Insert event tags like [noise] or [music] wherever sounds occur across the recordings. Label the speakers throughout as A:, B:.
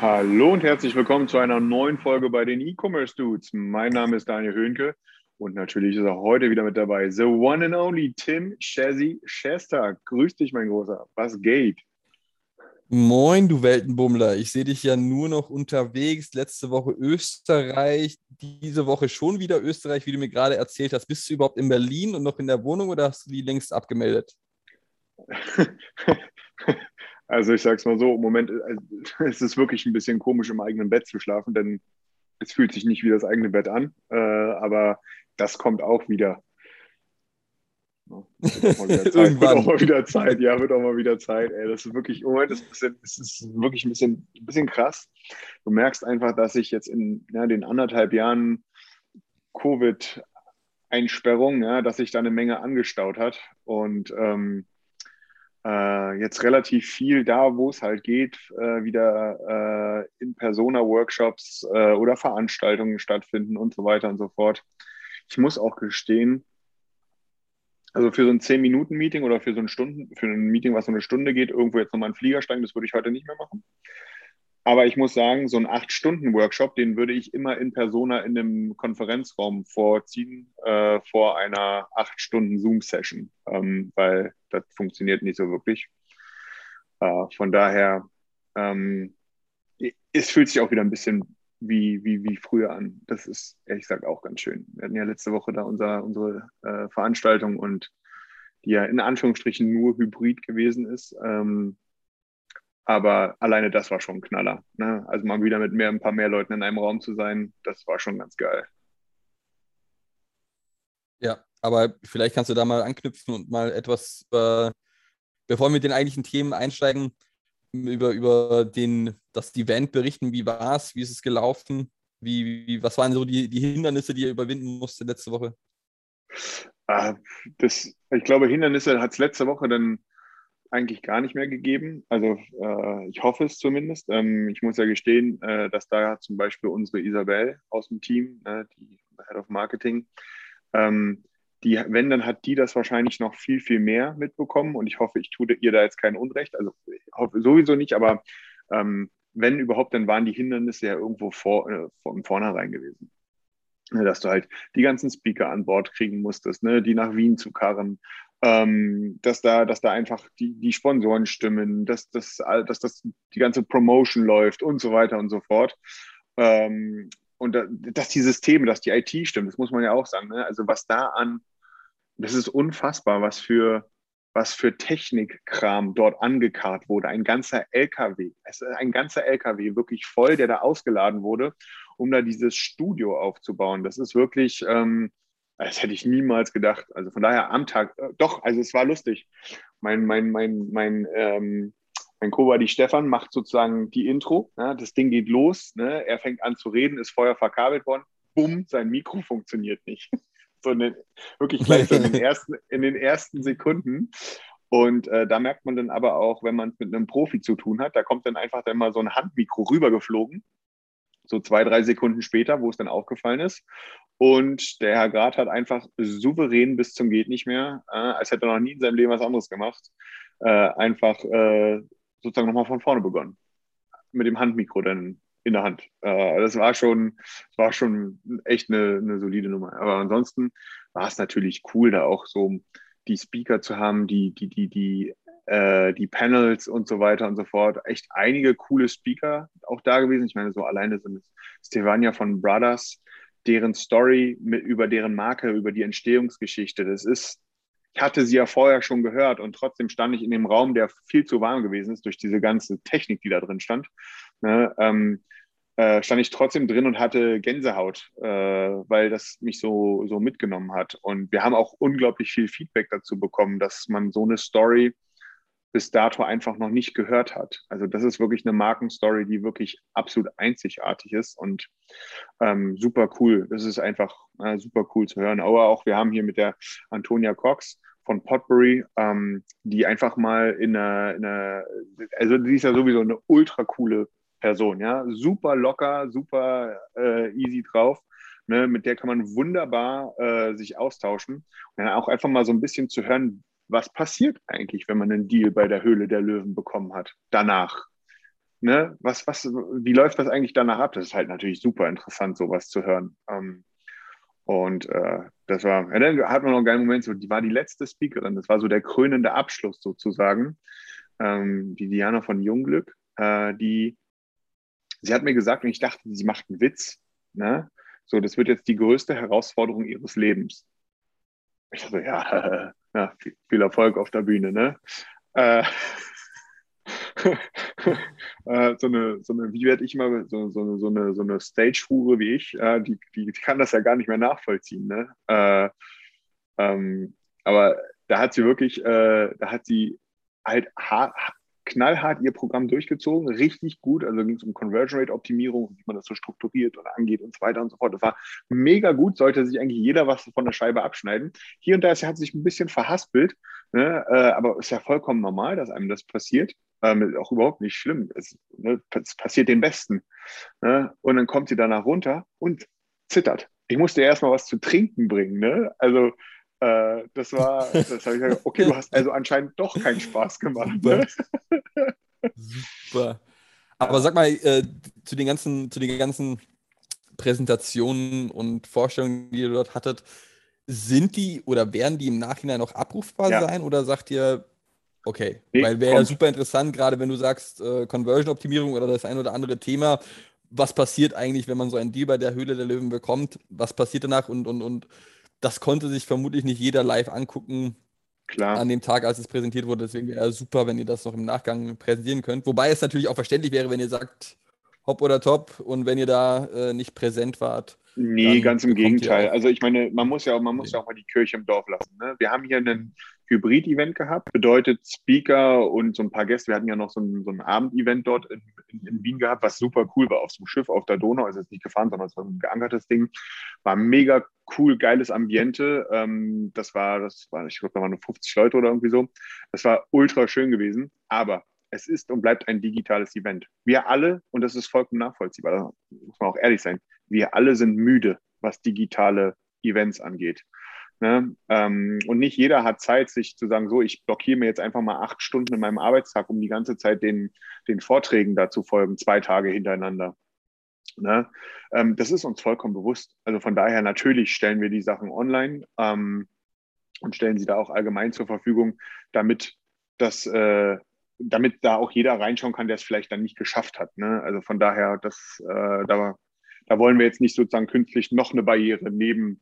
A: Hallo und herzlich willkommen zu einer neuen Folge bei den E-Commerce Dudes. Mein Name ist Daniel Höhnke und natürlich ist auch heute wieder mit dabei the one and only Tim Shazzy Shesta. Grüß dich, mein Großer. Was geht?
B: Moin, du Weltenbummler. Ich sehe dich ja nur noch unterwegs. Letzte Woche Österreich, diese Woche schon wieder Österreich, wie du mir gerade erzählt hast. Bist du überhaupt in Berlin und noch in der Wohnung oder hast du die längst abgemeldet? [laughs]
A: Also ich sag's mal so, im Moment äh, [laughs] es ist wirklich ein bisschen komisch, im eigenen Bett zu schlafen, denn es fühlt sich nicht wie das eigene Bett an, äh, aber das kommt auch wieder. Ja, wird auch mal wieder [laughs] Zeit. wird auch mal wieder Zeit, ja, wird auch mal wieder Zeit. Ey, das ist wirklich, im Moment ist es ein bisschen, es ist wirklich ein bisschen, ein bisschen krass. Du merkst einfach, dass sich jetzt in ja, den anderthalb Jahren Covid-Einsperrung, ja, dass sich da eine Menge angestaut hat und ähm, äh, jetzt relativ viel da, wo es halt geht, äh, wieder äh, in Persona-Workshops äh, oder Veranstaltungen stattfinden und so weiter und so fort. Ich muss auch gestehen, also für so ein 10-Minuten-Meeting oder für so ein Stunden, für ein Meeting, was so eine Stunde geht, irgendwo jetzt nochmal einen Flieger steigen, das würde ich heute nicht mehr machen. Aber ich muss sagen, so ein 8-Stunden-Workshop, den würde ich immer in Persona in einem Konferenzraum vorziehen, äh, vor einer 8-Stunden-Zoom-Session, ähm, weil das funktioniert nicht so wirklich. Äh, von daher, ähm, es fühlt sich auch wieder ein bisschen wie, wie, wie früher an. Das ist ehrlich gesagt auch ganz schön. Wir hatten ja letzte Woche da unser, unsere äh, Veranstaltung und die ja in Anführungsstrichen nur hybrid gewesen ist. Ähm, aber alleine das war schon ein Knaller. Ne? Also mal wieder mit mehr, ein paar mehr Leuten in einem Raum zu sein, das war schon ganz geil.
B: Ja, aber vielleicht kannst du da mal anknüpfen und mal etwas, äh, bevor wir mit den eigentlichen Themen einsteigen, über, über den, das Event berichten. Wie war es? Wie ist es gelaufen? Wie, wie, was waren so die, die Hindernisse, die ihr überwinden musstet letzte Woche?
A: Ah, das, ich glaube, Hindernisse hat es letzte Woche dann eigentlich gar nicht mehr gegeben. Also äh, ich hoffe es zumindest. Ähm, ich muss ja gestehen, äh, dass da zum Beispiel unsere Isabel aus dem Team, äh, die Head of Marketing, ähm, die, wenn, dann hat die das wahrscheinlich noch viel, viel mehr mitbekommen und ich hoffe, ich tue ihr da jetzt kein Unrecht. Also ich hoffe sowieso nicht, aber ähm, wenn überhaupt, dann waren die Hindernisse ja irgendwo vor, äh, von vornherein gewesen. Ne, Dass du halt die ganzen Speaker an Bord kriegen musstest, ne, die nach Wien zu karren, ähm, dass da, dass da einfach die, die Sponsoren stimmen, dass, dass, dass das die ganze Promotion läuft und so weiter und so fort. Ähm, und da, dass die Systeme, dass die IT stimmt, das muss man ja auch sagen. Ne? Also was da an, das ist unfassbar, was für, was für Technikkram dort angekarrt wurde. Ein ganzer LKW, es ein ganzer LKW wirklich voll, der da ausgeladen wurde, um da dieses Studio aufzubauen. Das ist wirklich, ähm, das hätte ich niemals gedacht. Also von daher am Tag, äh, doch, also es war lustig. Mein, mein, mein, mein, ähm, mein Co-Buddy Stefan macht sozusagen die Intro. Ja, das Ding geht los. Ne? Er fängt an zu reden, ist vorher verkabelt worden. Bumm, sein Mikro [laughs] funktioniert nicht. so eine, wirklich gleich so in den [laughs] ersten, in den ersten Sekunden. Und äh, da merkt man dann aber auch, wenn man es mit einem Profi zu tun hat, da kommt dann einfach dann mal so ein Handmikro rübergeflogen. So zwei, drei Sekunden später, wo es dann aufgefallen ist. Und der Herr Grad hat einfach souverän bis zum Geht nicht mehr, äh, als hätte er noch nie in seinem Leben was anderes gemacht, äh, einfach äh, sozusagen nochmal von vorne begonnen. Mit dem Handmikro dann in der Hand. Äh, das war schon, war schon echt eine, eine solide Nummer. Aber ansonsten war es natürlich cool, da auch so die Speaker zu haben, die, die, die, die, äh, die Panels und so weiter und so fort. Echt einige coole Speaker auch da gewesen. Ich meine, so alleine sind Stevania von Brothers, deren Story mit, über deren Marke, über die Entstehungsgeschichte. Das ist, ich hatte sie ja vorher schon gehört und trotzdem stand ich in dem Raum, der viel zu warm gewesen ist durch diese ganze Technik, die da drin stand. Ne, ähm, äh, stand ich trotzdem drin und hatte Gänsehaut, äh, weil das mich so, so mitgenommen hat. Und wir haben auch unglaublich viel Feedback dazu bekommen, dass man so eine Story bis dato einfach noch nicht gehört hat. Also das ist wirklich eine Markenstory, die wirklich absolut einzigartig ist und ähm, super cool. Das ist einfach äh, super cool zu hören. Aber auch wir haben hier mit der Antonia Cox von Potbury, ähm, die einfach mal in einer, in also die ist ja sowieso eine ultra coole Person, ja, super locker, super äh, easy drauf. Ne, mit der kann man wunderbar äh, sich austauschen und dann auch einfach mal so ein bisschen zu hören, was passiert eigentlich, wenn man einen Deal bei der Höhle der Löwen bekommen hat, danach. Ne? Was, was, wie läuft das eigentlich danach ab? Das ist halt natürlich super interessant, sowas zu hören. Ähm, und äh, das war, ja, dann hat man noch einen geilen Moment, so, die war die letzte Speakerin, das war so der krönende Abschluss sozusagen. Ähm, die Diana von Jungglück, äh, die, sie hat mir gesagt, und ich dachte, sie macht einen Witz, ne? So, das wird jetzt die größte Herausforderung ihres Lebens. Ich dachte, ja, [laughs] ja viel, Erfolg auf der Bühne, ne? Äh, [laughs] äh, so, eine, so eine, wie werde ich mal, so, so, so eine, so eine Stage-Hure wie ich, äh, die, die, kann das ja gar nicht mehr nachvollziehen, ne? Äh, ähm, aber da hat sie wirklich, äh, da hat sie halt hart, knallhart ihr Programm durchgezogen, richtig gut. Also ging es um Conversion Rate Optimierung, wie man das so strukturiert und angeht und so weiter und so fort. Das war mega gut, sollte sich eigentlich jeder was von der Scheibe abschneiden. Hier und da ist, hat sich ein bisschen verhaspelt, ne? äh, aber ist ja vollkommen normal, dass einem das passiert. Ähm, auch überhaupt nicht schlimm. Es, ne? es passiert den Besten. Ne? Und dann kommt sie danach runter und zittert. Ich musste erstmal was zu trinken bringen. Ne? Also äh, das war, das habe ich gesagt, okay, du hast also anscheinend doch keinen Spaß gemacht. Ne?
B: Super. Aber sag mal, äh, zu den ganzen, zu den ganzen Präsentationen und Vorstellungen, die ihr dort hattet, sind die oder werden die im Nachhinein noch abrufbar ja. sein oder sagt ihr, okay, nee, weil wäre ja super interessant, gerade wenn du sagst, äh, Conversion-Optimierung oder das ein oder andere Thema, was passiert eigentlich, wenn man so einen Deal bei der Höhle der Löwen bekommt, was passiert danach und, und, und das konnte sich vermutlich nicht jeder live angucken. Klar. An dem Tag, als es präsentiert wurde. Deswegen wäre es super, wenn ihr das noch im Nachgang präsentieren könnt. Wobei es natürlich auch verständlich wäre, wenn ihr sagt, hopp oder top und wenn ihr da äh, nicht präsent wart.
A: Nee, ganz im Gegenteil. Also ich meine, man muss ja auch, man muss ja auch mal die Kirche im Dorf lassen. Ne? Wir haben hier einen Hybrid-Event gehabt, bedeutet Speaker und so ein paar Gäste. Wir hatten ja noch so ein, so ein Abend-Event dort in, in, in, Wien gehabt, was super cool war auf so einem Schiff auf der Donau. Also jetzt nicht gefahren, sondern es war ein geankertes Ding. War mega cool, geiles Ambiente. Ähm, das war, das war, ich glaube, da waren nur 50 Leute oder irgendwie so. Das war ultra schön gewesen. Aber es ist und bleibt ein digitales Event. Wir alle, und das ist vollkommen nachvollziehbar, da muss man auch ehrlich sein, wir alle sind müde, was digitale Events angeht. Ne? Ähm, und nicht jeder hat Zeit, sich zu sagen, so, ich blockiere mir jetzt einfach mal acht Stunden in meinem Arbeitstag, um die ganze Zeit den, den Vorträgen dazu folgen, zwei Tage hintereinander. Ne? Ähm, das ist uns vollkommen bewusst. Also von daher natürlich stellen wir die Sachen online ähm, und stellen sie da auch allgemein zur Verfügung, damit das, äh, damit da auch jeder reinschauen kann, der es vielleicht dann nicht geschafft hat. Ne? Also von daher, das, äh, da, da wollen wir jetzt nicht sozusagen künstlich noch eine Barriere neben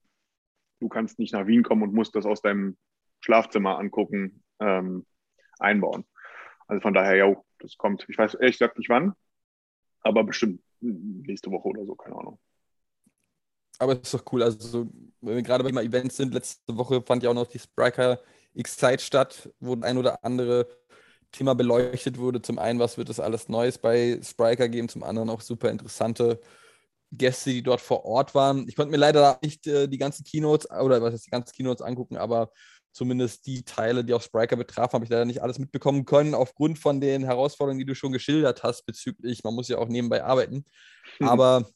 A: du kannst nicht nach Wien kommen und musst das aus deinem Schlafzimmer angucken, ähm, einbauen. Also von daher, ja, das kommt. Ich weiß ehrlich gesagt nicht wann, aber bestimmt nächste Woche oder so, keine Ahnung.
B: Aber es ist doch cool. Also, wenn wir gerade bei Events sind, letzte Woche fand ja auch noch die Spriker X-Zeit statt, wo ein oder andere Thema beleuchtet wurde. Zum einen, was wird es alles Neues bei Spriker geben, zum anderen auch super interessante Gäste, die dort vor Ort waren. Ich konnte mir leider nicht äh, die ganzen Keynotes oder was heißt die ganzen Keynotes angucken, aber zumindest die Teile, die auch Spriker betrafen, habe ich leider nicht alles mitbekommen können, aufgrund von den Herausforderungen, die du schon geschildert hast, bezüglich, man muss ja auch nebenbei arbeiten. Mhm. Aber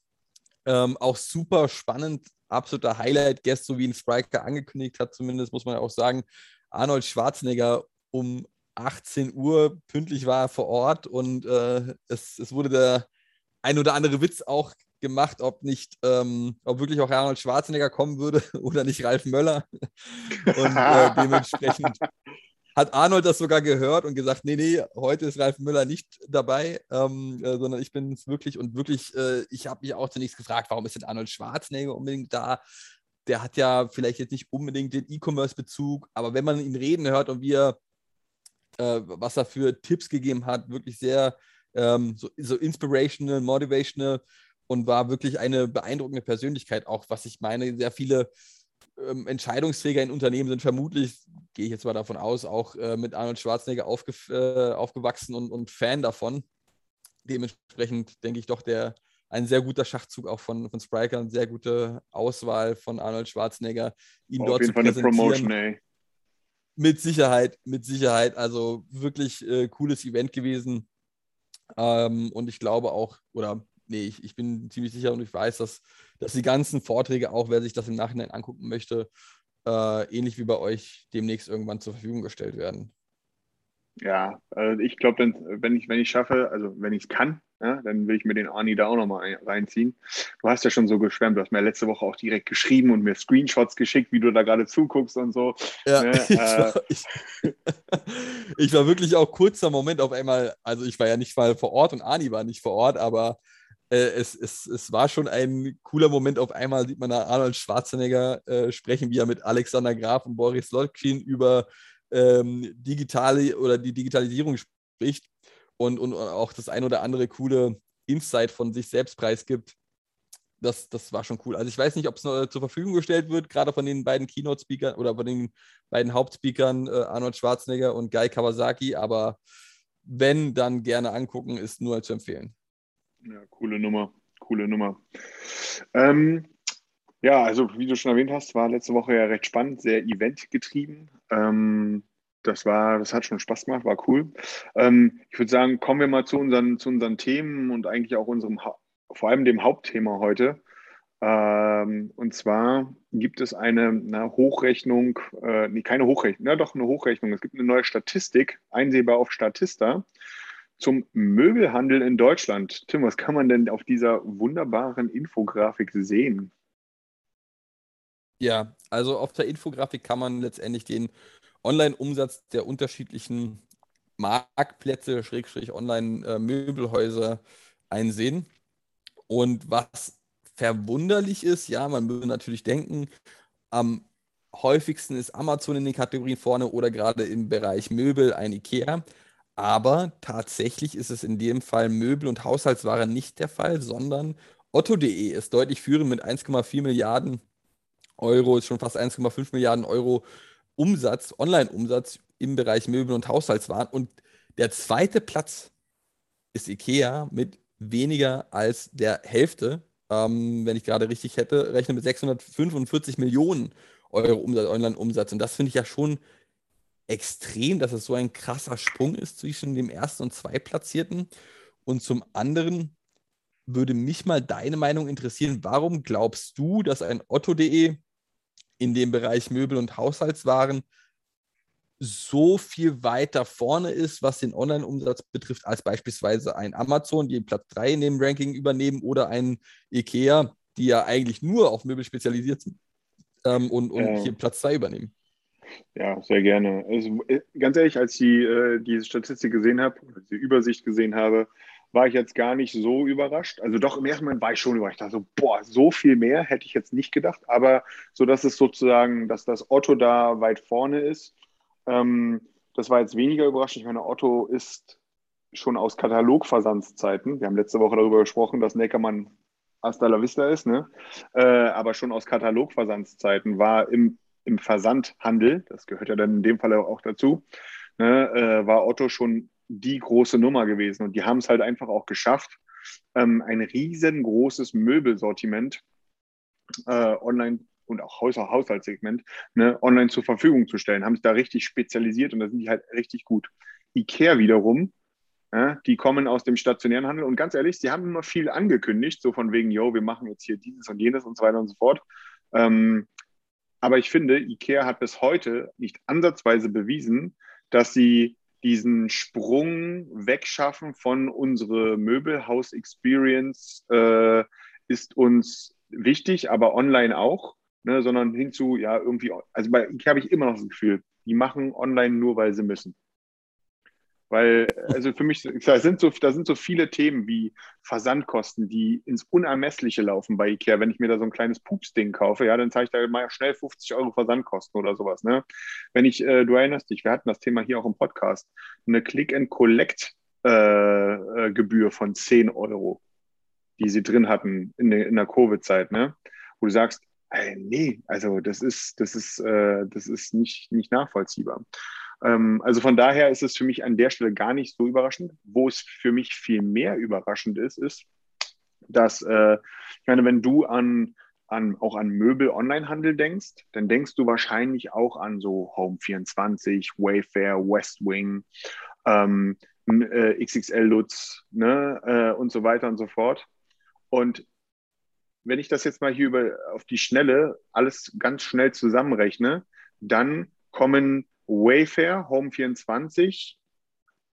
B: ähm, auch super spannend, absoluter Highlight-Guest, so wie ein Spriker angekündigt hat, zumindest muss man ja auch sagen, Arnold Schwarzenegger um 18 Uhr pünktlich war er vor Ort und äh, es, es wurde der ein oder andere Witz auch gemacht, ob nicht, ähm, ob wirklich auch Arnold Schwarzenegger kommen würde [laughs] oder nicht Ralf Möller. [laughs] Und äh, dementsprechend hat Arnold das sogar gehört und gesagt, nee, nee, heute ist Ralf Müller nicht dabei, ähm, äh, sondern ich bin es wirklich und wirklich, äh, ich habe mich auch zunächst gefragt, warum ist denn Arnold Schwarzenegger unbedingt da? Der hat ja vielleicht jetzt nicht unbedingt den E-Commerce-Bezug, aber wenn man ihn reden hört und wie er, äh, was er für Tipps gegeben hat, wirklich sehr ähm, so, so inspirational, motivational, und war wirklich eine beeindruckende Persönlichkeit, auch was ich meine, sehr viele ähm, Entscheidungsträger in Unternehmen sind vermutlich, gehe ich jetzt mal davon aus, auch äh, mit Arnold Schwarzenegger aufge äh, aufgewachsen und, und Fan davon. Dementsprechend denke ich doch, der ein sehr guter Schachzug auch von, von Spriker, eine sehr gute Auswahl von Arnold Schwarzenegger, ihn
A: Auf
B: dort
A: jeden
B: zu
A: Fall eine. Promotion, ey.
B: Mit Sicherheit, mit Sicherheit. Also wirklich äh, cooles Event gewesen. Ähm, und ich glaube auch, oder nee, ich, ich bin ziemlich sicher und ich weiß, dass, dass die ganzen Vorträge, auch wer sich das im Nachhinein angucken möchte, äh, ähnlich wie bei euch demnächst irgendwann zur Verfügung gestellt werden.
A: Ja, also ich glaube, wenn ich wenn ich schaffe, also wenn ich es kann, ja, dann will ich mir den Arnie da auch nochmal reinziehen. Du hast ja schon so geschwärmt, du hast mir letzte Woche auch direkt geschrieben und mir Screenshots geschickt, wie du da gerade zuguckst und so.
B: Ja,
A: Ne, [laughs]
B: ich,
A: äh,
B: war, ich, [laughs] ich war wirklich auch kurzer Moment auf einmal, also ich war ja nicht mal vor Ort und Ani war nicht vor Ort, aber äh, es, es, es war schon ein cooler Moment. Auf einmal sieht man da Arnold Schwarzenegger äh, sprechen, wie er mit Alexander Graf und Boris Lotkin über ähm, digitale oder die Digitalisierung spricht und, und auch das ein oder andere coole Insight von sich selbst preisgibt. Das, das war schon cool. Also ich weiß nicht, ob es noch zur Verfügung gestellt wird, gerade von den beiden Keynote-Speakern oder von den beiden Hauptspeakern, äh, Arnold Schwarzenegger und Guy Kawasaki, aber wenn, dann gerne angucken, ist nur zu empfehlen.
A: Ja, coole Nummer, coole Nummer. Ähm, ja, also wie du schon erwähnt hast, war letzte Woche ja recht spannend, sehr eventgetrieben. Ähm, das war, das hat schon Spaß gemacht, war cool. Ähm, ich würde sagen, kommen wir mal zu unseren, zu unseren Themen und eigentlich auch unserem, vor allem dem Hauptthema heute. Ähm, und zwar gibt es eine, na, Hochrechnung, äh, nee, keine Hochrechnung, na doch eine Hochrechnung. Es gibt eine neue Statistik, einsehbar auf Statista, zum Möbelhandel in Deutschland. Tim, was kann man denn auf dieser wunderbaren Infografik sehen?
B: Ja, also auf der Infografik kann man letztendlich den Online-Umsatz der unterschiedlichen Marktplätze, Schrägstrich Online-Möbelhäuser einsehen. Und was verwunderlich ist, ja, man würde natürlich denken, am häufigsten ist Amazon in den Kategorien vorne oder gerade im Bereich Möbel ein IKEA. Aber tatsächlich ist es in dem Fall Möbel und Haushaltsware nicht der Fall, sondern Otto.de ist deutlich führend mit 1,4 Milliarden Euro, ist schon fast 1,5 Milliarden Euro Umsatz, Online-Umsatz im Bereich Möbel und Haushaltswaren. Und der zweite Platz ist IKEA mit weniger als der Hälfte, ähm, wenn ich gerade richtig hätte, rechne mit 645 Millionen Euro Umsatz, Online-Umsatz. Und das finde ich ja schon extrem, dass es so ein krasser Sprung ist zwischen dem ersten und zweitplatzierten. Und zum anderen würde mich mal deine Meinung interessieren. Warum glaubst du, dass ein Otto.de in dem Bereich Möbel und Haushaltswaren so viel weiter vorne ist, was den Online-Umsatz betrifft, als beispielsweise ein Amazon, die Platz 3 in dem Ranking übernehmen, oder ein IKEA, die ja eigentlich nur auf Möbel spezialisiert sind ähm, und, und
A: Ja.
B: hier Platz 2 übernehmen.
A: Ja, sehr gerne. Also, äh, ganz ehrlich, als ich äh, diese Statistik gesehen habe, oder die Übersicht gesehen habe, war ich jetzt gar nicht so überrascht. Also doch im ersten Moment war ich schon überrascht. Ich so, boah, so viel mehr hätte ich jetzt nicht gedacht. Aber so, dass es sozusagen, dass das Otto da weit vorne ist, ähm, das war jetzt weniger überraschend. Ich meine, Otto ist schon aus Katalogversandszeiten. Wir haben letzte Woche darüber gesprochen, dass Neckermann hasta la vista ist, ne? Äh, aber schon aus Katalogversandszeiten war im, im Versandhandel, das gehört ja dann in dem Fall auch dazu, ne, äh, war Otto schon die große Nummer gewesen. Und die haben es halt einfach auch geschafft, ähm, ein riesengroßes Möbelsortiment äh, online und auch Haus Haushaltssegment ne, online zur Verfügung zu stellen. Haben sich da richtig spezialisiert und da sind die halt richtig gut. Ikea wiederum, ja, die kommen aus dem stationären Handel und ganz ehrlich, sie haben immer viel angekündigt, so von wegen, yo, wir machen jetzt hier dieses und jenes und so weiter und so fort. Ähm, aber ich finde, Ikea hat bis heute nicht ansatzweise bewiesen, dass sie diesen Sprung wegschaffen von unsere Möbelhaus-Experience äh, ist uns wichtig, aber online auch, ne, sondern hinzu, ja, irgendwie, also bei Ikea habe ich immer noch das Gefühl, die machen online nur, weil sie müssen. Weil, also für mich, da sind, so, da sind so viele Themen wie Versandkosten, die ins Unermessliche laufen bei Ikea. Wenn ich mir da so ein kleines Pupsding kaufe, ja, dann zahle ich da mal schnell 50 Euro Versandkosten oder sowas. Ne? Wenn ich, äh, du erinnerst dich, wir hatten das Thema hier auch im Podcast, eine Click-and-Collect-Gebühr äh, äh, von 10 Euro, die sie drin hatten in der, in der Covid-Zeit, ne? wo du sagst, Äh, nee, also das ist, das ist, äh, das ist nicht, nicht nachvollziehbar. Ähm, also von daher ist es für mich an der Stelle gar nicht so überraschend. Wo es für mich viel mehr überraschend ist, ist, dass, äh, ich meine, wenn du an, an auch an Möbel-Online-Handel denkst, dann denkst du wahrscheinlich auch an so Home24, Wayfair, Westwing, ähm, äh, XXL Lutz ne, äh, und so weiter und so fort. Und wenn ich das jetzt mal hier über, auf die Schnelle alles ganz schnell zusammenrechne, dann kommen Wayfair, Home24,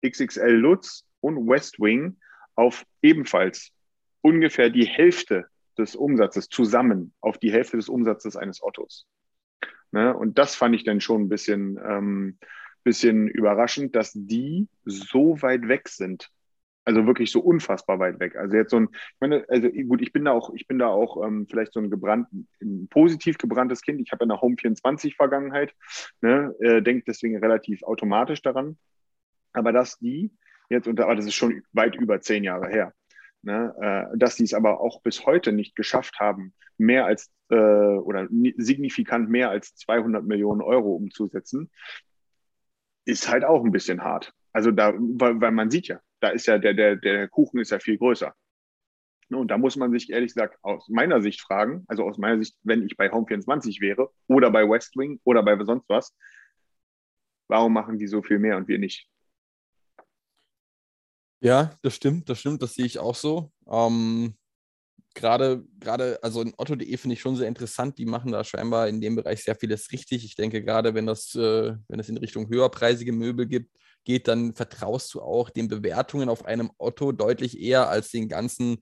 A: XXL Lutz und Westwing auf ebenfalls ungefähr die Hälfte des Umsatzes zusammen, auf die Hälfte des Umsatzes eines Ottos. Ne? Und das fand ich dann schon ein bisschen, ähm, bisschen überraschend, dass die so weit weg sind also wirklich so unfassbar weit weg. Also jetzt so ein, ich meine, also gut, ich bin da auch, ich bin da auch ähm, vielleicht so ein gebrannt, ein positiv gebranntes Kind. Ich habe eine Home 24 Vergangenheit, ne, äh, denke deswegen relativ automatisch daran. Aber dass die jetzt, und aber das ist schon weit über zehn Jahre her, ne, äh, dass die es aber auch bis heute nicht geschafft haben, mehr als äh, oder signifikant mehr als 200 Millionen Euro umzusetzen, ist halt auch ein bisschen hart. Also da, weil, weil man sieht ja, da ist ja der, der, der Kuchen ist ja viel größer. Und da muss man sich ehrlich gesagt aus meiner Sicht fragen, also aus meiner Sicht, wenn ich bei Home24 wäre oder bei Westwing oder bei sonst was, warum machen die so viel mehr und wir nicht?
B: Ja, das stimmt, das stimmt, das sehe ich auch so. Ähm, gerade, gerade, also in Otto.de finde ich schon sehr interessant. Die machen da scheinbar in dem Bereich sehr vieles richtig. Ich denke, gerade wenn das, äh, wenn es in Richtung höherpreisige Möbel gibt, geht, dann vertraust du auch den Bewertungen auf einem Otto deutlich eher als den ganzen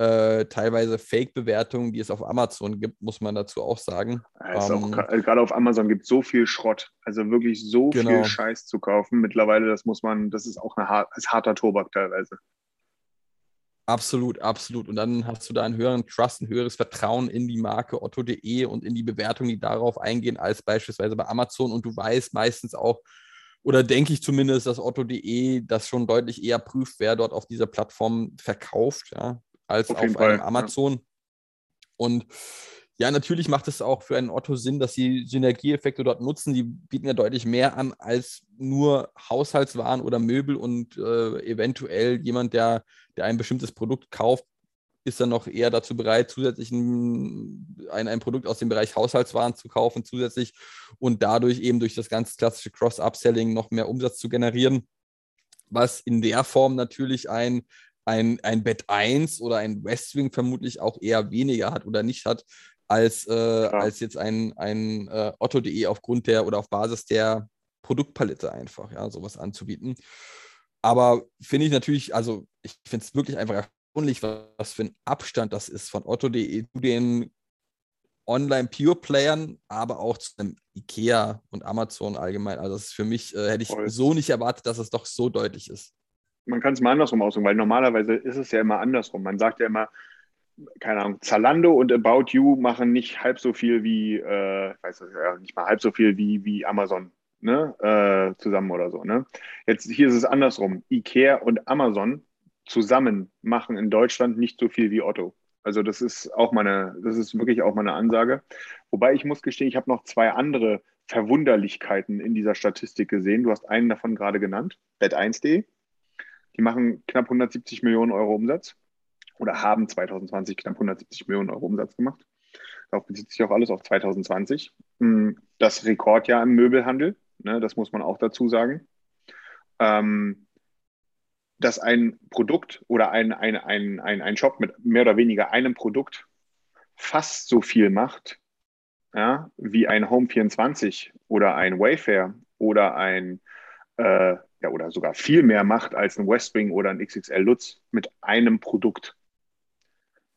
B: äh, teilweise Fake-Bewertungen, die es auf Amazon gibt, muss man dazu auch sagen.
A: Ähm, also gerade auf Amazon gibt es so viel Schrott, also wirklich so genau. viel Scheiß zu kaufen. Mittlerweile, das muss man, das ist auch ein harter Tobak teilweise.
B: Absolut, absolut. Und dann hast du da einen höheren Trust, ein höheres Vertrauen in die Marke Otto.de und in die Bewertungen, die darauf eingehen, als beispielsweise bei Amazon. Und du weißt meistens auch, oder denke ich zumindest, dass Otto.de das schon deutlich eher prüft, wer dort auf dieser Plattform verkauft, ja, als auf, auf einem Amazon. Ja. Und ja, natürlich macht es auch für einen Otto Sinn, dass sie Synergieeffekte dort nutzen. Die bieten ja deutlich mehr an als nur Haushaltswaren oder Möbel und äh, eventuell jemand, der, der ein bestimmtes Produkt kauft, ist dann noch eher dazu bereit, zusätzlich ein, ein, ein, Produkt aus dem Bereich Haushaltswaren zu kaufen, zusätzlich und dadurch eben durch das ganz klassische Cross-Upselling noch mehr Umsatz zu generieren, was in der Form natürlich ein, ein, ein Bett 1 oder ein Westwing vermutlich auch eher weniger hat oder nicht hat, als, äh, als jetzt ein, ein äh, Otto.de aufgrund der oder auf Basis der Produktpalette einfach, ja, sowas anzubieten. Aber finde ich natürlich, also ich finde es wirklich einfach was für ein Abstand das ist von Otto.de zu den Online-Pure-Playern, aber auch zu IKEA und Amazon allgemein. Also das ist für mich, äh, hätte ich Voll. so nicht erwartet, dass es doch so deutlich ist.
A: Man kann es mal andersrum ausdrücken, weil normalerweise ist es ja immer andersrum. Man sagt ja immer, keine Ahnung, Zalando und About You machen nicht halb so viel wie, äh, ich weiß nicht, nicht mal halb so viel wie, wie Amazon ne, äh, zusammen oder so. Ne? Jetzt hier ist es andersrum. IKEA und Amazon zusammen machen in Deutschland nicht so viel wie Otto. Also das ist auch meine, das ist wirklich auch meine Ansage. Wobei ich muss gestehen, ich habe noch zwei andere Verwunderlichkeiten in dieser Statistik gesehen. Du hast einen davon gerade genannt, Bet1.de. Die machen knapp 170 Millionen Euro Umsatz oder haben 2020 knapp 170 Millionen Euro Umsatz gemacht. Darauf bezieht sich auch alles auf 2020. Hm, das Rekordjahr im Möbelhandel, ne, das muss man auch dazu sagen. Ähm, dass ein Produkt oder ein, ein, ein, ein, ein Shop mit mehr oder weniger einem Produkt fast so viel macht, ja, wie ein Home24 oder ein Wayfair oder ein, äh, ja, oder sogar viel mehr macht als ein Westwing oder ein XXL Lutz mit einem Produkt.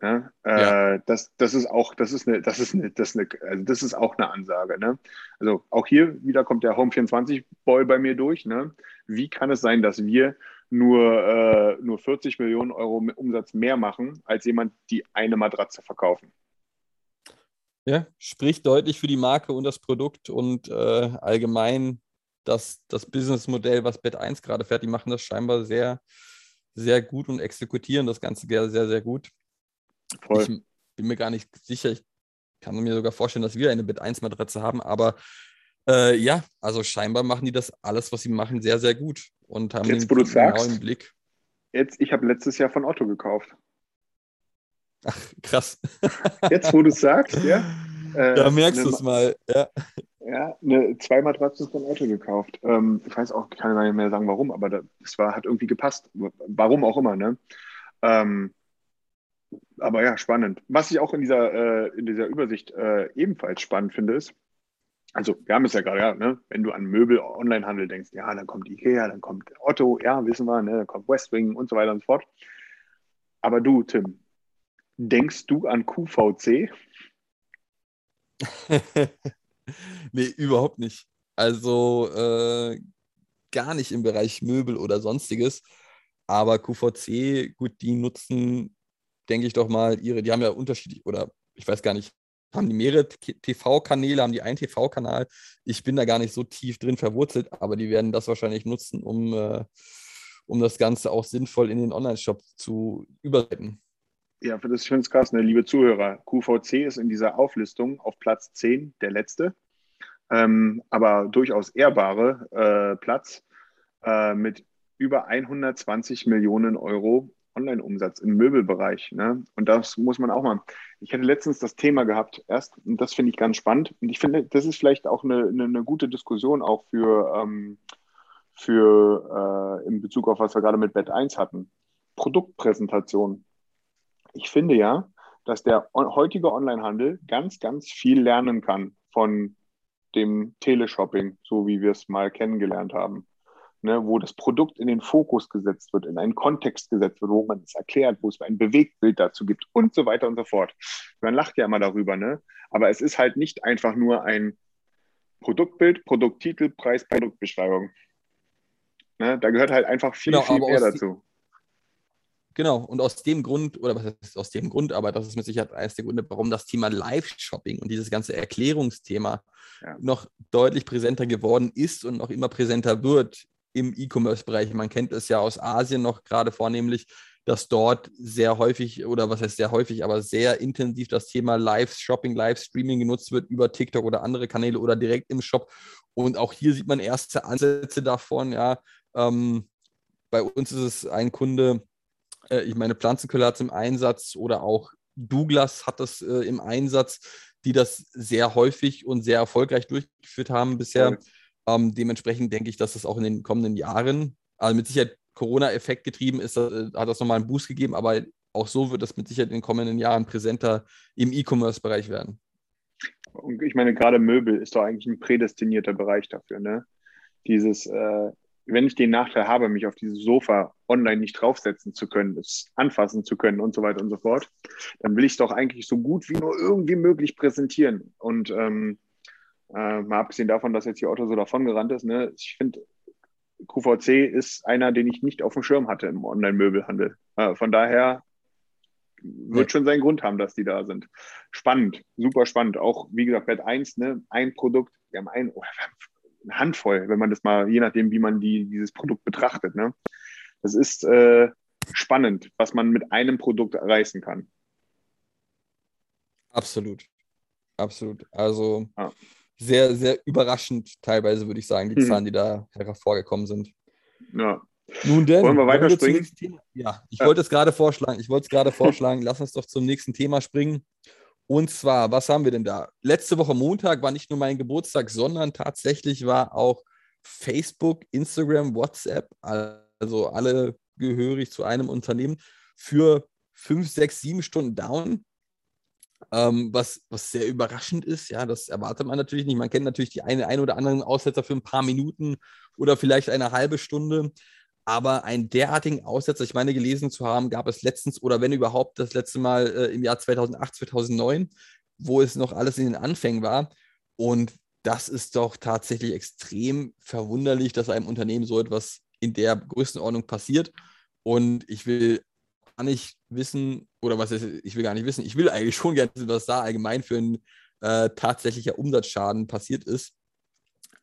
A: Ja, äh. Das, das ist auch, das ist eine, das ist eine, das ist eine, also das ist auch eine Ansage. Ne? Also auch hier wieder kommt der Home 24 Boy bei mir durch. Ne? Wie kann es sein, dass wir nur, äh, nur 40 Millionen Euro Umsatz mehr machen, als jemand, die eine Matratze verkaufen?
B: Ja, spricht deutlich für die Marke und das Produkt und äh, allgemein das, das Businessmodell, was Bett 1 gerade fährt, die machen das scheinbar sehr, sehr gut und exekutieren das Ganze sehr, sehr, sehr gut. Voll. Ich bin mir gar nicht sicher. Ich kann mir sogar vorstellen, dass wir eine Bit 1 Matratze haben, aber äh, ja, also scheinbar machen die das alles, was sie machen, sehr, sehr gut und haben
A: Jetzt,
B: den
A: wo du sagst.
B: Blick.
A: Jetzt, ich habe letztes Jahr von Otto gekauft.
B: Ach, krass. [laughs]
A: Jetzt, wo du sagst, ja. Äh,
B: da merkst du es mal. Ja.
A: Ja, eine, zwei Matratzen von Otto gekauft. Ähm, ich weiß auch, ich kann gar nicht mehr sagen, warum, aber das war, hat irgendwie gepasst. Warum auch immer, ne? Ähm, aber ja, spannend. Was ich auch in dieser, äh, in dieser Übersicht äh, ebenfalls spannend finde, ist, also wir haben es ja gerade, ja, ne? wenn du an Möbel-Onlinehandel denkst, ja, dann kommt Ikea, dann kommt Otto, ja, wissen wir, ne? dann kommt Westwing und so weiter und so fort. Aber du, Tim, denkst du an QVC? [laughs]
B: nee, überhaupt nicht. Also äh, gar nicht im Bereich Möbel oder sonstiges. Aber QVC, gut, die nutzen, denke ich doch mal, ihre, die haben ja unterschiedlich, oder ich weiß gar nicht, haben die mehrere TV-Kanäle, haben die einen TV-Kanal. Ich bin da gar nicht so tief drin verwurzelt, aber die werden das wahrscheinlich nutzen, um, äh, um das Ganze auch sinnvoll in den Online-Shop zu übersetzen.
A: Ja, für das, ich finde es krass, ne, liebe Zuhörer. QVC ist in dieser Auflistung auf Platz 10 der letzte, ähm, aber durchaus ehrbare äh, Platz äh, mit über 120 Millionen Euro Online-Umsatz im Möbelbereich. Ne? Und das muss man auch mal. Ich hatte letztens das Thema gehabt erst, und das finde ich ganz spannend. Und ich finde, das ist vielleicht auch eine, eine, eine gute Diskussion auch für, ähm, für äh, in Bezug auf was wir gerade mit Bett 1 hatten. Produktpräsentation. Ich finde ja, dass der heutige Onlinehandel ganz, ganz viel lernen kann von dem Teleshopping, so wie wir es mal kennengelernt haben ne, wo das Produkt in den Fokus gesetzt wird, in einen Kontext gesetzt wird, wo man es erklärt, wo es ein Bewegtbild dazu gibt und so weiter und so fort. Man lacht ja immer darüber, ne? aber es ist halt nicht einfach nur ein Produktbild, Produkttitel, Preis, Produktbeschreibung. Ne? Da gehört halt einfach viel,
B: Genau,
A: viel mehr dazu.
B: Genau, und aus dem Grund, oder was heißt aus dem Grund, aber das ist mit Sicherheit eines der Gründe, warum das Thema Live-Shopping und dieses ganze Erklärungsthema
A: Ja.
B: noch deutlich präsenter geworden ist und noch immer präsenter wird im E-Commerce-Bereich. Man kennt es ja aus Asien noch gerade vornehmlich, dass dort sehr häufig, oder was heißt sehr häufig, aber sehr intensiv das Thema Live-Shopping, Live-Streaming genutzt wird über TikTok oder andere Kanäle oder direkt im Shop. Und auch hier sieht man erste Ansätze davon, ja. Ähm, bei uns ist es ein Kunde, äh, ich meine, Pflanzenköller hat es im Einsatz oder auch Douglas hat das äh, im Einsatz, die das sehr häufig und sehr erfolgreich durchgeführt haben bisher.
A: Voll.
B: Ähm, dementsprechend denke ich, dass das auch in den kommenden Jahren, also mit Sicherheit Corona-Effekt getrieben ist, äh, hat das nochmal einen Boost gegeben, aber auch so wird das mit Sicherheit in den kommenden Jahren präsenter im E-Commerce-Bereich werden.
A: Und ich meine, gerade Möbel ist doch eigentlich ein prädestinierter Bereich dafür. Ne? Dieses, äh, wenn ich den Nachteil habe, mich auf dieses Sofa online nicht draufsetzen zu können, es anfassen zu können und so weiter und so fort, dann will ich es doch eigentlich so gut wie nur irgendwie möglich präsentieren. Und ähm, äh, mal abgesehen davon, dass jetzt hier Otto so davongerannt ist, ne, ich finde, QVC ist einer, den ich nicht auf dem Schirm hatte im Online-Möbelhandel. Äh, von daher wird
B: Nee.
A: schon seinen Grund haben, dass die da sind. Spannend, super spannend. Auch, wie gesagt, Bett 1, ne, ein Produkt, wir haben ein, [laughs] oh, eine Handvoll, wenn man das mal, je nachdem, wie man die, dieses Produkt betrachtet. Ne? Das ist äh, spannend, was man mit einem Produkt erreichen kann.
B: Absolut. Absolut. Also
A: Ja.
B: Sehr, sehr überraschend teilweise, würde ich sagen, die
A: Mhm.
B: Zahlen, die da hervorgekommen sind.
A: Ja.
B: Nun denn,
A: Wollen wir weiterspringen?
B: Thema? Ja, ich
A: Ja.
B: wollte es gerade vorschlagen. Ich wollte es gerade vorschlagen. Lass uns doch zum nächsten Thema springen. Und zwar, was haben wir denn da? Letzte Woche Montag war nicht nur mein Geburtstag, sondern tatsächlich war auch Facebook, Instagram, WhatsApp, also alle gehörig zu einem Unternehmen, für fünf, sechs, sieben Stunden down. Ähm, was, was sehr überraschend ist, ja, das erwartet man natürlich nicht. Man kennt natürlich die eine, ein oder anderen Aussetzer für ein paar Minuten oder vielleicht eine halbe Stunde. Aber einen derartigen Aussetzer, ich meine, gelesen zu haben, gab es letztens oder wenn überhaupt das letzte Mal äh, im Jahr 2008, 2009, wo es noch alles in den Anfängen war. Und das ist doch tatsächlich extrem verwunderlich, dass einem Unternehmen so etwas in der Größenordnung passiert. Und ich will gar nicht wissen, oder was ist, ich will gar nicht wissen, ich will eigentlich schon gerne wissen, was da allgemein für ein äh, tatsächlicher Umsatzschaden passiert ist.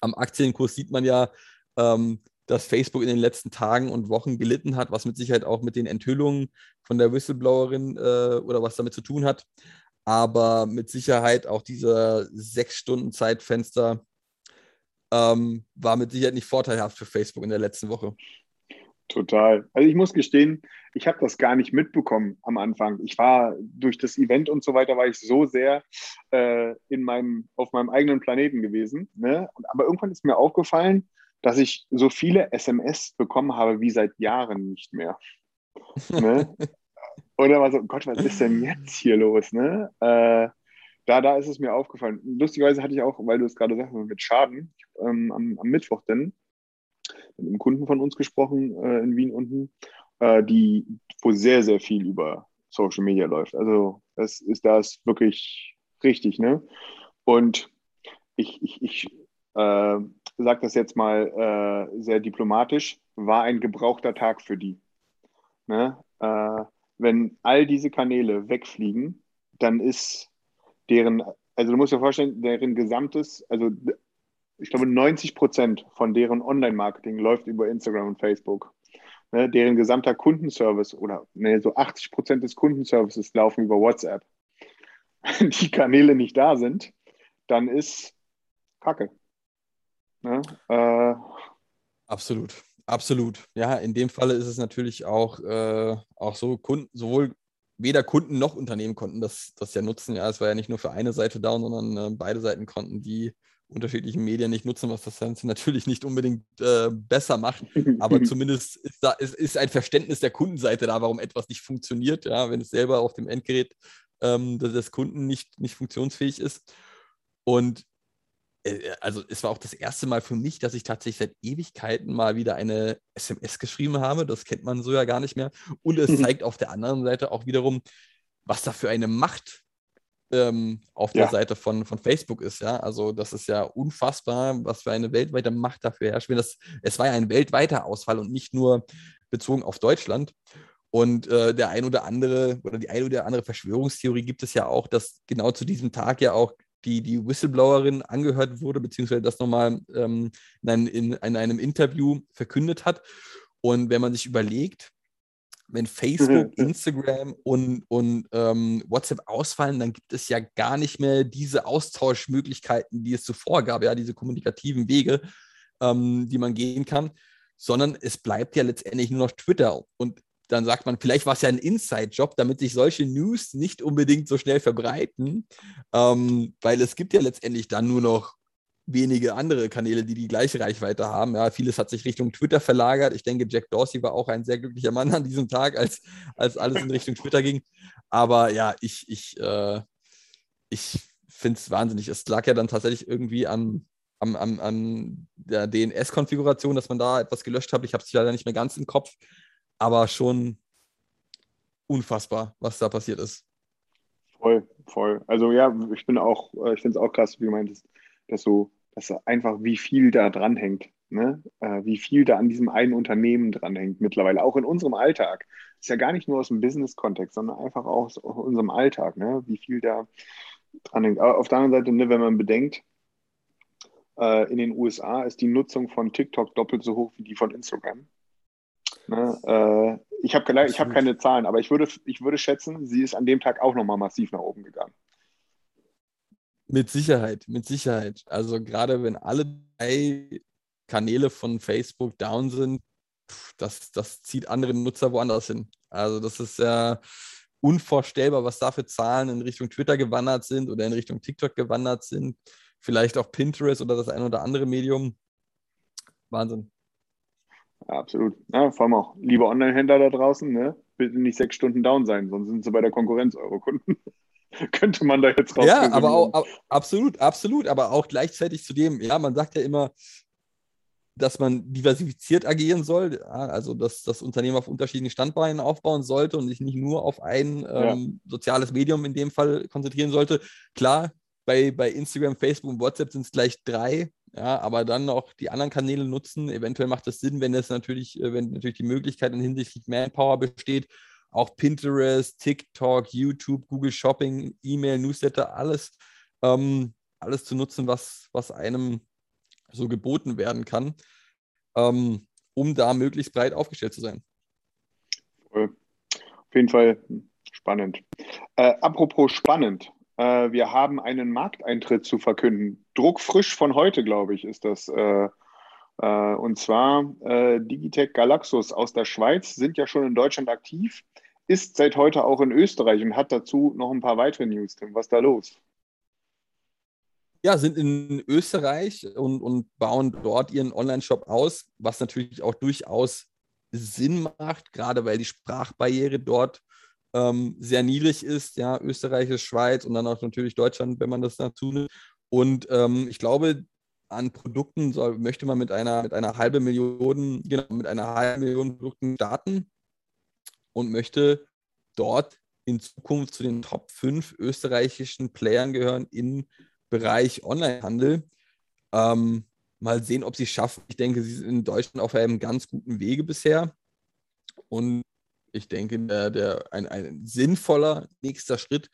B: Am Aktienkurs sieht man ja, ähm, dass Facebook in den letzten Tagen und Wochen gelitten hat, was mit Sicherheit auch mit den Enthüllungen von der Whistleblowerin äh, oder was damit zu tun hat. aber mit Sicherheit auch dieser sechs Stunden Zeitfenster ähm, war mit Sicherheit nicht vorteilhaft für Facebook in der letzten Woche.
A: Total. Also ich muss gestehen, ich habe das gar nicht mitbekommen am Anfang. Ich war durch das Event und so weiter, war ich so sehr äh, in meinem, auf meinem eigenen Planeten gewesen. Ne? Aber irgendwann ist mir aufgefallen, dass ich so viele SMS bekommen habe wie seit Jahren nicht mehr. Ne? [laughs] dann war so, Gott, was ist denn jetzt hier los? Ne? Äh, da, da ist es mir aufgefallen. Lustigerweise hatte ich auch, weil du es gerade sagst, mit Schaden, ähm, am, am Mittwoch denn, mit einem Kunden von uns gesprochen äh, in Wien unten, äh, die, wo sehr, sehr viel über Social Media läuft. Also das ist das wirklich richtig, ne? Und ich, ich, ich äh, sage das jetzt mal äh, sehr diplomatisch, war ein gebrauchter Tag für die. Ne? Äh, wenn all diese Kanäle wegfliegen, dann ist deren, also du musst dir vorstellen, deren gesamtes, also ich glaube, 90 Prozent von deren Online-Marketing läuft über Instagram und Facebook. Ne, deren gesamter Kundenservice oder ne, so 80 Prozent des Kundenservices laufen über WhatsApp. [laughs] Wenn die Kanäle nicht da sind, dann ist Kacke. Ne? Äh,
B: absolut, absolut. Ja, in dem Falle ist es natürlich auch, äh, auch so, Kunden, sowohl weder Kunden noch Unternehmen konnten das, das ja nutzen. Ja, es war ja nicht nur für eine Seite down, sondern äh, beide Seiten konnten die unterschiedlichen Medien nicht nutzen, was das Ganze natürlich nicht unbedingt äh, besser macht. Aber [laughs] zumindest ist, da, ist, ist ein Verständnis der Kundenseite da, warum etwas nicht funktioniert, ja, wenn es selber auf dem Endgerät ähm, des Kunden nicht, nicht funktionsfähig ist. Und äh, also es war auch das erste Mal für mich, dass ich tatsächlich seit Ewigkeiten mal wieder eine SMS geschrieben habe. Das kennt man so ja gar nicht mehr. Und es zeigt auf der anderen Seite auch wiederum, was da für eine Macht ähm, auf der ja. Seite von, von Facebook ist. Ja, also das ist ja unfassbar, was für eine weltweite Macht dafür herrscht. Das, es war ja ein weltweiter Ausfall und nicht nur bezogen auf Deutschland. Und äh, der ein oder andere oder die ein oder andere Verschwörungstheorie gibt es ja auch, dass genau zu diesem Tag ja auch die, die Whistleblowerin angehört wurde, beziehungsweise das nochmal ähm, in, in, in einem Interview verkündet hat. Und wenn man sich überlegt, wenn Facebook, mhm. Instagram und, und ähm, WhatsApp ausfallen, dann gibt es ja gar nicht mehr diese Austauschmöglichkeiten, die es zuvor gab, ja, diese kommunikativen Wege, ähm, die man gehen kann, sondern es bleibt ja letztendlich nur noch Twitter. Und dann sagt man, vielleicht war es ja ein Inside-Job, damit sich solche News nicht unbedingt so schnell verbreiten, ähm, weil es gibt ja letztendlich dann nur noch wenige andere Kanäle, die die gleiche Reichweite haben. Ja, vieles hat sich Richtung Twitter verlagert. Ich denke, Jack Dorsey war auch ein sehr glücklicher Mann an diesem Tag, als, als alles in Richtung Twitter ging. Aber ja, ich, ich, äh, ich finde es wahnsinnig. Es lag ja dann tatsächlich irgendwie an, an, an, an der DNS-Konfiguration, dass man da etwas gelöscht hat. Ich habe es leider nicht mehr ganz im Kopf aber schon unfassbar, was da passiert ist.
A: Voll, voll. Also ja, ich bin auch, äh, ich finde es auch krass, wie du meintest, dass so, dass einfach wie viel da dranhängt, ne? Äh, wie viel da an diesem einen Unternehmen dranhängt mittlerweile, auch in unserem Alltag. Ist ja gar nicht nur aus dem Business-Kontext, sondern einfach auch aus unserem Alltag, ne? Wie viel da dranhängt. Aber auf der anderen Seite, ne, wenn man bedenkt, äh, in den USA ist die Nutzung von TikTok doppelt so hoch wie die von Instagram. Ne, äh, ich habe hab keine Zahlen, aber ich würde, ich würde schätzen, sie ist an dem Tag auch nochmal massiv nach oben gegangen.
B: Mit Sicherheit, mit Sicherheit. Also gerade wenn alle drei Kanäle von Facebook down sind, das, das zieht andere Nutzer woanders hin. Also das ist ja unvorstellbar, was da für Zahlen in Richtung Twitter gewandert sind oder in Richtung TikTok gewandert sind. Vielleicht auch Pinterest oder das ein oder andere Medium. Wahnsinn.
A: Ja, absolut. Ja, vor allem auch, liebe Online-Händler da draußen, ne? bitte nicht sechs Stunden down sein, sonst sind sie bei der Konkurrenz eure Kunden. [laughs] Könnte man da jetzt raus.
B: Ja, aber auch, absolut, absolut. Aber auch gleichzeitig zu dem, ja, man sagt ja immer, dass man diversifiziert agieren soll, ja, also dass das Unternehmen auf unterschiedlichen Standbeinen aufbauen sollte und sich nicht nur auf ein ähm, ja. soziales Medium in dem Fall konzentrieren sollte. Klar, bei, bei Instagram, Facebook und WhatsApp sind es gleich drei, ja, aber dann auch die anderen Kanäle nutzen. Eventuell macht es Sinn, wenn es natürlich, äh, wenn natürlich die Möglichkeit in hinsichtlich Manpower besteht, auch Pinterest, TikTok, YouTube, Google Shopping, E-Mail, Newsletter, alles, ähm, alles zu nutzen, was, was einem so geboten werden kann, ähm, um da möglichst breit aufgestellt zu sein.
A: Auf jeden Fall spannend. Äh, apropos spannend, Äh, wir haben einen Markteintritt zu verkünden. Druckfrisch von heute, glaube ich, ist das. Äh, äh, und zwar äh, Digitec Galaxus aus der Schweiz sind ja schon in Deutschland aktiv, ist seit heute auch in Österreich und hat dazu noch ein paar weitere News. Tim, was ist da los?
B: Ja, sind in Österreich und, und bauen dort ihren Online-Shop aus, was natürlich auch durchaus Sinn macht, gerade weil die Sprachbarriere dort ähm, sehr niedrig ist. Ja, Österreich ist Schweiz und dann auch natürlich Deutschland, wenn man das dazu nimmt. Und ähm, ich glaube, an Produkten soll, möchte man mit einer, mit einer halben Million, genau, mit einer halben Million Produkten starten und möchte dort in Zukunft zu den Top 5 österreichischen Playern gehören im Bereich Onlinehandel. Ähm, mal sehen, ob sie es schaffen. Ich denke, sie sind in Deutschland auf einem ganz guten Wege bisher. Und ich denke, der, der, ein, ein sinnvoller nächster Schritt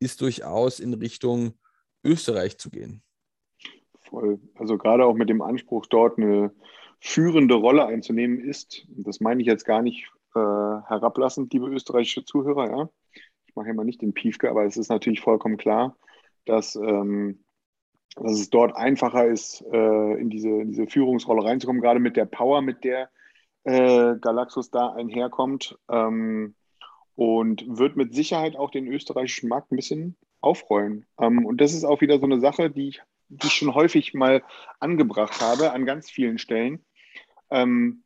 B: ist durchaus in Richtung Österreich zu gehen.
A: Voll. Also gerade auch mit dem Anspruch, dort eine führende Rolle einzunehmen ist, das meine ich jetzt gar nicht äh, herablassend, liebe österreichische Zuhörer, ja. Ich mache mal nicht den Piefke, aber es ist natürlich vollkommen klar, dass, ähm, dass es dort einfacher ist, äh, in, diese, in diese Führungsrolle reinzukommen, gerade mit der Power, mit der äh, Galaxus da einherkommt. Ähm, und wird mit Sicherheit auch den österreichischen Markt ein bisschen aufrollen. Ähm, und das ist auch wieder so eine Sache, die ich die ich schon häufig mal angebracht habe an ganz vielen Stellen. Ähm,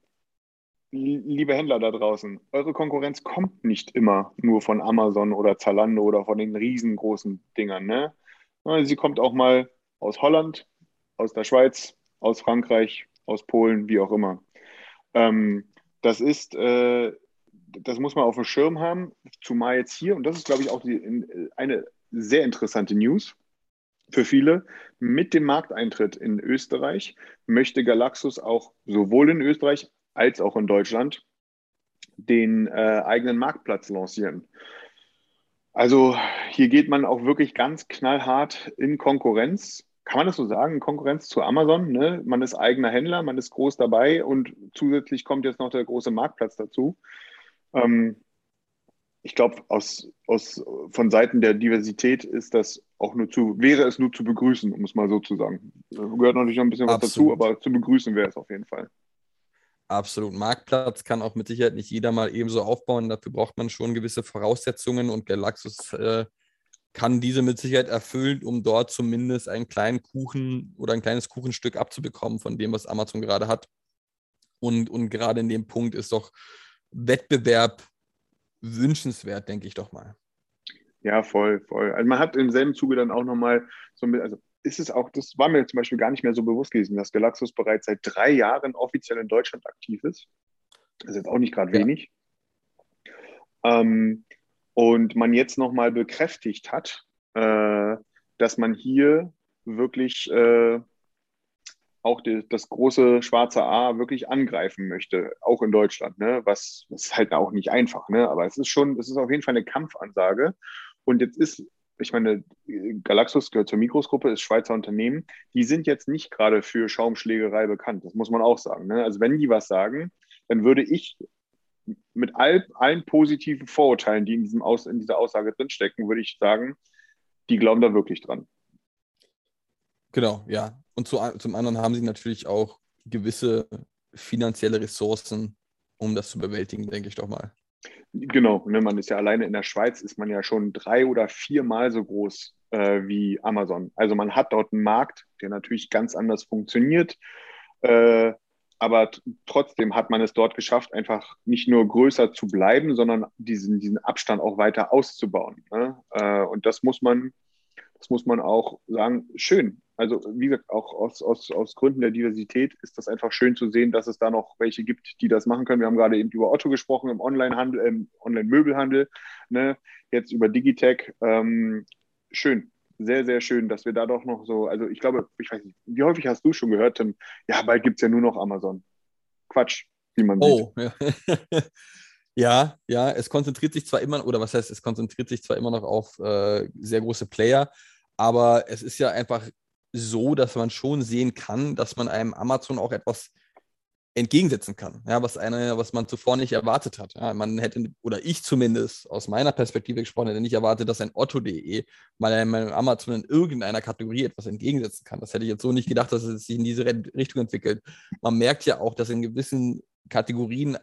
A: liebe Händler da draußen, eure Konkurrenz kommt nicht immer nur von Amazon oder Zalando oder von den riesengroßen Dingern. Ne? Sie kommt auch mal aus Holland, aus der Schweiz, aus Frankreich, aus Polen, wie auch immer. Ähm, das ist, äh, das muss man auf dem Schirm haben, zumal jetzt hier, und das ist, glaube ich, auch die, eine sehr interessante News für viele. Mit dem Markteintritt in Österreich möchte Galaxus auch sowohl in Österreich als auch in Deutschland den äh, eigenen Marktplatz lancieren. Also hier geht man auch wirklich ganz knallhart in Konkurrenz. Kann man das so sagen? In Konkurrenz zu Amazon. Ne? Man ist eigener Händler, man ist groß dabei und zusätzlich kommt jetzt noch der große Marktplatz dazu. Ähm, ich glaube, aus, aus, von Seiten der Diversität ist das auch nur zu, wäre es nur zu begrüßen, um es mal so zu sagen. Gehört natürlich noch ein bisschen was Absolut. dazu, aber zu begrüßen wäre es auf jeden Fall.
B: Absolut. Marktplatz kann auch mit Sicherheit nicht jeder mal ebenso aufbauen. Dafür braucht man schon gewisse Voraussetzungen und Galaxus äh, kann diese mit Sicherheit erfüllen, um dort zumindest einen kleinen Kuchen oder ein kleines Kuchenstück abzubekommen von dem, was Amazon gerade hat. Und, und gerade in dem Punkt ist doch Wettbewerb wünschenswert, denke ich doch mal.
A: Ja, voll, voll. Also man hat im selben Zuge dann auch nochmal so mit, also ist es auch, das war mir zum Beispiel gar nicht mehr so bewusst gewesen, dass Galaxus bereits seit drei Jahren offiziell in Deutschland aktiv ist. Das ist jetzt auch nicht gerade ja. wenig. Ähm, und man jetzt nochmal bekräftigt hat, äh, dass man hier wirklich äh, auch die, das große schwarze A wirklich angreifen möchte, auch in Deutschland, ne? was, was ist halt auch nicht einfach, ne? aber es ist schon, es ist auf jeden Fall eine Kampfansage und jetzt ist, ich meine, Galaxus gehört zur Mikrosgruppe, ist Schweizer Unternehmen, die sind jetzt nicht gerade für Schaumschlägerei bekannt, das muss man auch sagen. Ne? Also wenn die was sagen, dann würde ich mit all, allen positiven Vorurteilen, die in, diesem Aus, in dieser Aussage drinstecken, würde ich sagen, die glauben da wirklich dran.
B: Genau, ja. Und zu, zum anderen haben sie natürlich auch gewisse finanzielle Ressourcen, um das zu bewältigen, denke ich doch mal.
A: Genau, ne, man ist ja alleine in der Schweiz, ist man ja schon drei oder viermal so groß äh, wie Amazon. Also man hat dort einen Markt, der natürlich ganz anders funktioniert. Äh, aber trotzdem hat man es dort geschafft, einfach nicht nur größer zu bleiben, sondern diesen, diesen Abstand auch weiter auszubauen. Ne? Äh, und das muss man, das muss man auch sagen, schön. Also wie gesagt, auch aus, aus, aus Gründen der Diversität ist das einfach schön zu sehen, dass es da noch welche gibt, die das machen können. Wir haben gerade eben über Otto gesprochen im Onlinehandel, im Online-Möbelhandel, ne? jetzt über Digitech. Ähm, schön, sehr, sehr schön, dass wir da doch noch so, also ich glaube, ich weiß nicht, wie häufig hast du schon gehört, Tim, ja, bald gibt es ja nur noch Amazon. Quatsch, wie man
B: oh, sieht. Ja. [laughs] ja, ja, es konzentriert sich zwar immer, oder was heißt, es konzentriert sich zwar immer noch auf äh, sehr große Player, aber es ist ja einfach so, dass man schon sehen kann, dass man einem Amazon auch etwas entgegensetzen kann, ja, was eine, was man zuvor nicht erwartet hat. Ja, man hätte, oder ich zumindest aus meiner Perspektive gesprochen, hätte nicht erwartet, dass ein Otto.de mal einem Amazon in irgendeiner Kategorie etwas entgegensetzen kann. Das hätte ich jetzt so nicht gedacht, dass es sich in diese Richtung entwickelt. Man merkt ja auch, dass in gewissen Kategorien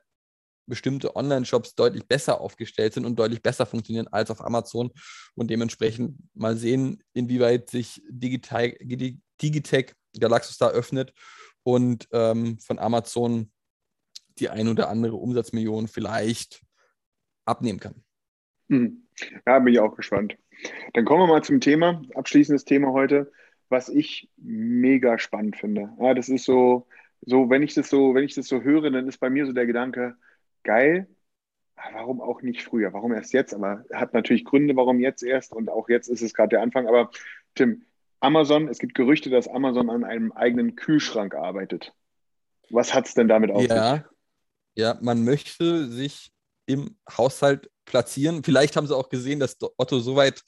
B: bestimmte Online-Shops deutlich besser aufgestellt sind und deutlich besser funktionieren als auf Amazon und dementsprechend mal sehen, inwieweit sich Digitech Galaxus da öffnet und ähm, von Amazon die ein oder andere Umsatzmillion vielleicht abnehmen kann.
A: Hm. Ja, bin ich auch gespannt. Dann kommen wir mal zum Thema, abschließendes Thema heute, was ich mega spannend finde. Ja, das ist so, so, wenn ich das so, wenn ich das so höre, dann ist bei mir so der Gedanke, geil, warum auch nicht früher? Warum erst jetzt? Aber hat natürlich Gründe, warum jetzt erst und auch jetzt ist es gerade der Anfang. Aber Tim, Amazon, es gibt Gerüchte, dass Amazon an einem eigenen Kühlschrank arbeitet. Was hat es denn damit auf
B: ja, sich? Ja, man möchte sich im Haushalt platzieren. Vielleicht haben sie auch gesehen, dass Otto soweit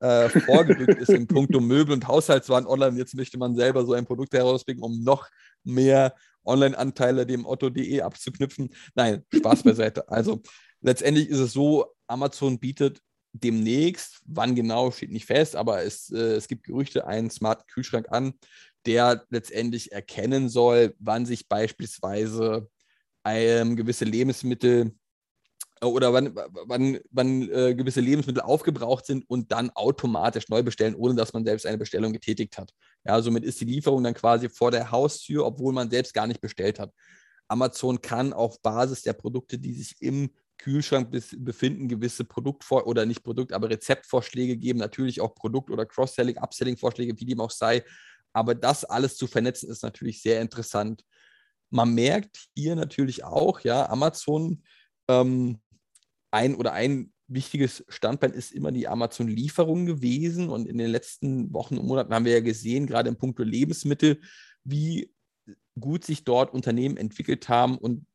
B: äh, vorgerückt ist im Punkt um [laughs] Möbel und Haushaltswaren online. Jetzt möchte man selber so ein Produkt herausbringen, um noch mehr Online-Anteile dem Otto.de abzuknüpfen. Nein, Spaß beiseite. [laughs] Also letztendlich ist es so, Amazon bietet demnächst, wann genau, steht nicht fest, aber es, äh, es gibt Gerüchte, einen smarten Kühlschrank an, der letztendlich erkennen soll, wann sich beispielsweise ähm, gewisse Lebensmittel äh, oder wann, wann, wann äh, gewisse Lebensmittel aufgebraucht sind und dann automatisch neu bestellen, ohne dass man selbst eine Bestellung getätigt hat. Ja, somit ist die Lieferung dann quasi vor der Haustür, obwohl man selbst gar nicht bestellt hat. Amazon kann auf Basis der Produkte, die sich im Kühlschrank befinden, gewisse Produktvor- oder nicht Produkt, aber Rezeptvorschläge geben, natürlich auch Produkt- oder Cross-Selling, Upselling-Vorschläge, wie dem auch sei. Aber das alles zu vernetzen ist natürlich sehr interessant. Man merkt hier natürlich auch, ja, Amazon, ähm, ein oder ein wichtiges Standbein ist immer die Amazon-Lieferung gewesen. Und in den letzten Wochen und Monaten haben wir ja gesehen, gerade im Punkt Lebensmittel, wie gut sich dort Unternehmen entwickelt haben und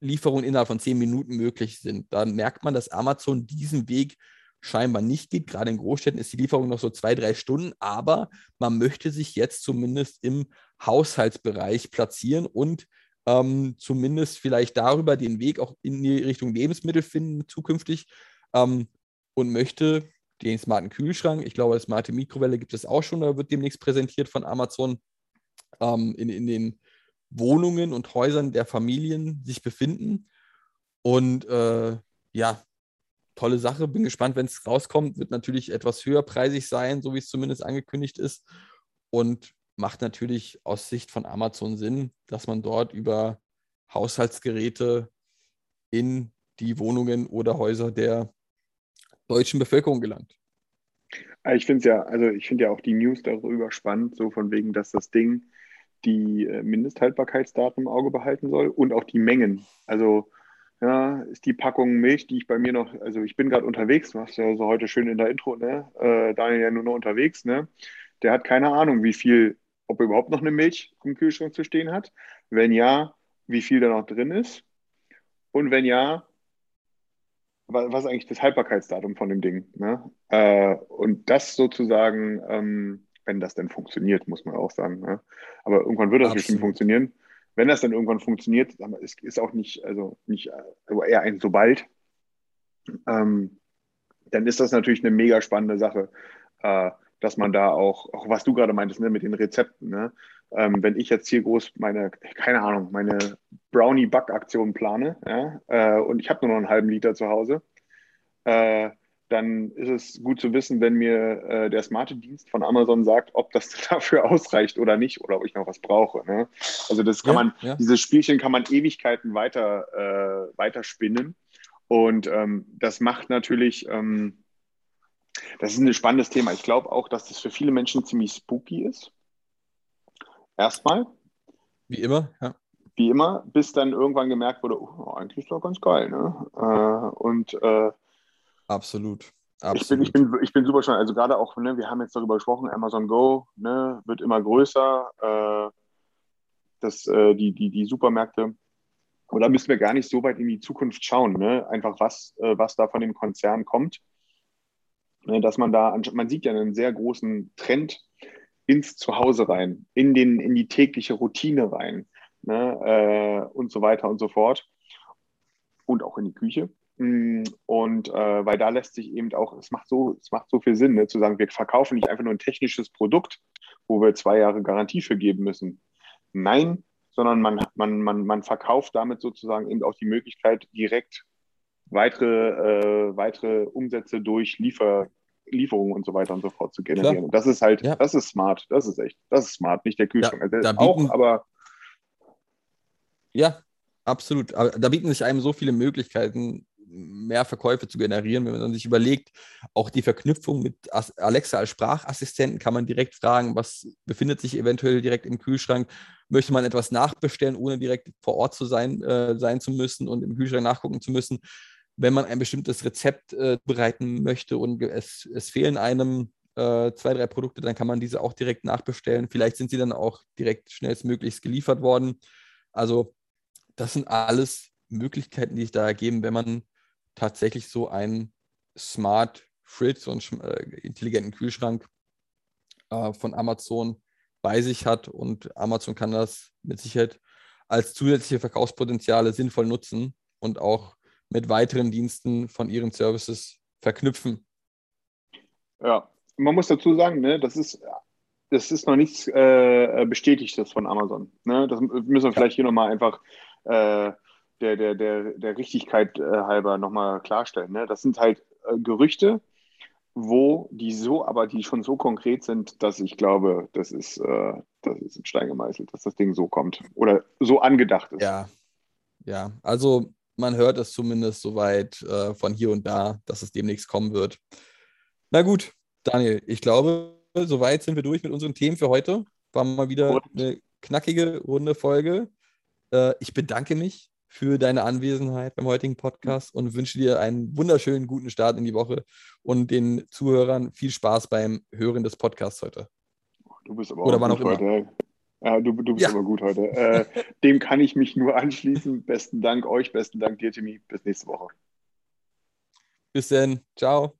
B: Lieferungen innerhalb von zehn Minuten möglich sind. Da merkt man, dass Amazon diesen Weg scheinbar nicht geht. Gerade in Großstädten ist die Lieferung noch so zwei, drei Stunden, aber man möchte sich jetzt zumindest im Haushaltsbereich platzieren und ähm, zumindest vielleicht darüber den Weg auch in die Richtung Lebensmittel finden zukünftig ähm, und möchte den smarten Kühlschrank, ich glaube, das smarte Mikrowelle gibt es auch schon, da wird demnächst präsentiert von Amazon ähm, in, in den Wohnungen und Häusern der Familien sich befinden. Und äh, ja, tolle Sache. Bin gespannt, wenn es rauskommt. Wird natürlich etwas höherpreisig sein, so wie es zumindest angekündigt ist. Und macht natürlich aus Sicht von Amazon Sinn, dass man dort über Haushaltsgeräte in die Wohnungen oder Häuser der deutschen Bevölkerung gelangt.
A: Ich finde es ja, also ich finde ja auch die News darüber spannend, so von wegen, dass das Ding die äh, Mindesthaltbarkeitsdaten im Auge behalten soll und auch die Mengen. Also ja, ist die Packung Milch, die ich bei mir noch, also ich bin gerade unterwegs, du hast ja so heute schön in der Intro, ne? Äh, Daniel ja nur noch unterwegs, ne? Der hat keine Ahnung, wie viel, ob er überhaupt noch eine Milch im Kühlschrank zu stehen hat. Wenn ja, wie viel da noch drin ist. Und wenn ja, was ist eigentlich das Haltbarkeitsdatum von dem Ding? Ne? Äh, und das sozusagen ähm, wenn das denn funktioniert, muss man auch sagen. Ne? Aber irgendwann wird das Absolut. bestimmt funktionieren. Wenn das dann irgendwann funktioniert, ist, ist auch nicht, also nicht, also eher ein sobald, ähm, dann ist das natürlich eine mega spannende Sache, äh, dass man da auch, auch was du gerade meintest, ne, mit den Rezepten, ne? ähm, wenn ich jetzt hier groß meine, keine Ahnung, meine Brownie-Back-Aktion plane, ja, äh, und ich habe nur noch einen halben Liter zu Hause, äh, dann ist es gut zu wissen, wenn mir äh, der smarte Dienst von Amazon sagt, ob das [laughs] dafür ausreicht oder nicht oder ob ich noch was brauche. Ne? Also das kann ja, man, ja. dieses Spielchen kann man Ewigkeiten weiter, äh, weiter spinnen. Und ähm, das macht natürlich, ähm, das ist ein spannendes Thema. Ich glaube auch, dass das für viele Menschen ziemlich spooky ist. Erstmal.
B: Wie immer, ja.
A: Wie immer, bis dann irgendwann gemerkt wurde, oh, eigentlich ist doch ganz geil. Ne? Äh, und äh,
B: Absolut.
A: Absolut. Ich, bin, ich, bin, ich bin super schon, also gerade auch, ne, wir haben jetzt darüber gesprochen, Amazon Go ne, wird immer größer, äh, das, äh, die, die, die Supermärkte. Und da müssen wir gar nicht so weit in die Zukunft schauen, ne? einfach was, äh, was da von dem Konzern kommt. Ne, dass man da, man sieht ja einen sehr großen Trend ins Zuhause rein, in, den, in die tägliche Routine rein. ne, äh, und so weiter und so fort. Und auch in die Küche. Mm, und äh, weil da lässt sich eben auch, es macht so, es macht so viel Sinn, ne, zu sagen, wir verkaufen nicht einfach nur ein technisches Produkt, wo wir zwei Jahre Garantie für geben müssen. Nein, sondern man, man, man, man verkauft damit sozusagen eben auch die Möglichkeit, direkt weitere, äh, weitere Umsätze durch Liefer, Lieferungen und so weiter und so fort zu generieren. Und das ist halt,
B: Ja.
A: das ist smart, das ist echt, das ist smart, nicht der Kühlschrank.
B: Da-
A: also auch,
B: bieten-
A: aber
B: Ja, absolut. Aber da bieten sich einem so viele Möglichkeiten, mehr Verkäufe zu generieren, wenn man sich überlegt, auch die Verknüpfung mit Alexa als Sprachassistenten kann man direkt fragen, was befindet sich eventuell direkt im Kühlschrank. Möchte man etwas nachbestellen, ohne direkt vor Ort zu sein, äh, sein zu müssen und im Kühlschrank nachgucken zu müssen. Wenn man ein bestimmtes Rezept äh, bereiten möchte und es, es fehlen einem äh, zwei, drei Produkte, dann kann man diese auch direkt nachbestellen. Vielleicht sind sie dann auch direkt schnellstmöglichst geliefert worden. Also das sind alles Möglichkeiten, die sich da ergeben, wenn man tatsächlich so einen Smart Fridge, so einen äh, intelligenten Kühlschrank äh, von Amazon bei sich hat und Amazon kann das mit Sicherheit als zusätzliche Verkaufspotenziale sinnvoll nutzen und auch mit weiteren Diensten von ihren Services verknüpfen.
A: Ja, man muss dazu sagen, ne, das ist, das ist noch nichts äh, Bestätigtes von Amazon. Ne? Das müssen wir vielleicht hier nochmal einfach äh, der, der, der, der Richtigkeit äh, halber nochmal klarstellen. Ne? Das sind halt äh, Gerüchte, wo die so, aber die schon so konkret sind, dass ich glaube, das ist, äh, das ist in Stein gemeißelt, dass das Ding so kommt oder so angedacht ist.
B: Ja, ja, also man hört es zumindest soweit äh, von hier und da, dass es demnächst kommen wird. Na gut, Daniel, ich glaube, soweit sind wir durch mit unseren Themen für heute. War mal wieder
A: Korrekt.
B: eine knackige, runde Folge. Äh, ich bedanke mich für deine Anwesenheit beim heutigen Podcast und wünsche dir einen wunderschönen guten Start in die Woche und den Zuhörern viel Spaß beim Hören des Podcasts heute.
A: Du bist aber
B: Oder
A: auch
B: wann auch immer.
A: heute. Ja, du, du bist
B: Ja.
A: aber gut heute. Äh, [laughs] dem kann ich mich nur anschließen. Besten Dank euch, besten Dank dir, Timmy. Bis nächste Woche.
B: Bis dann, ciao.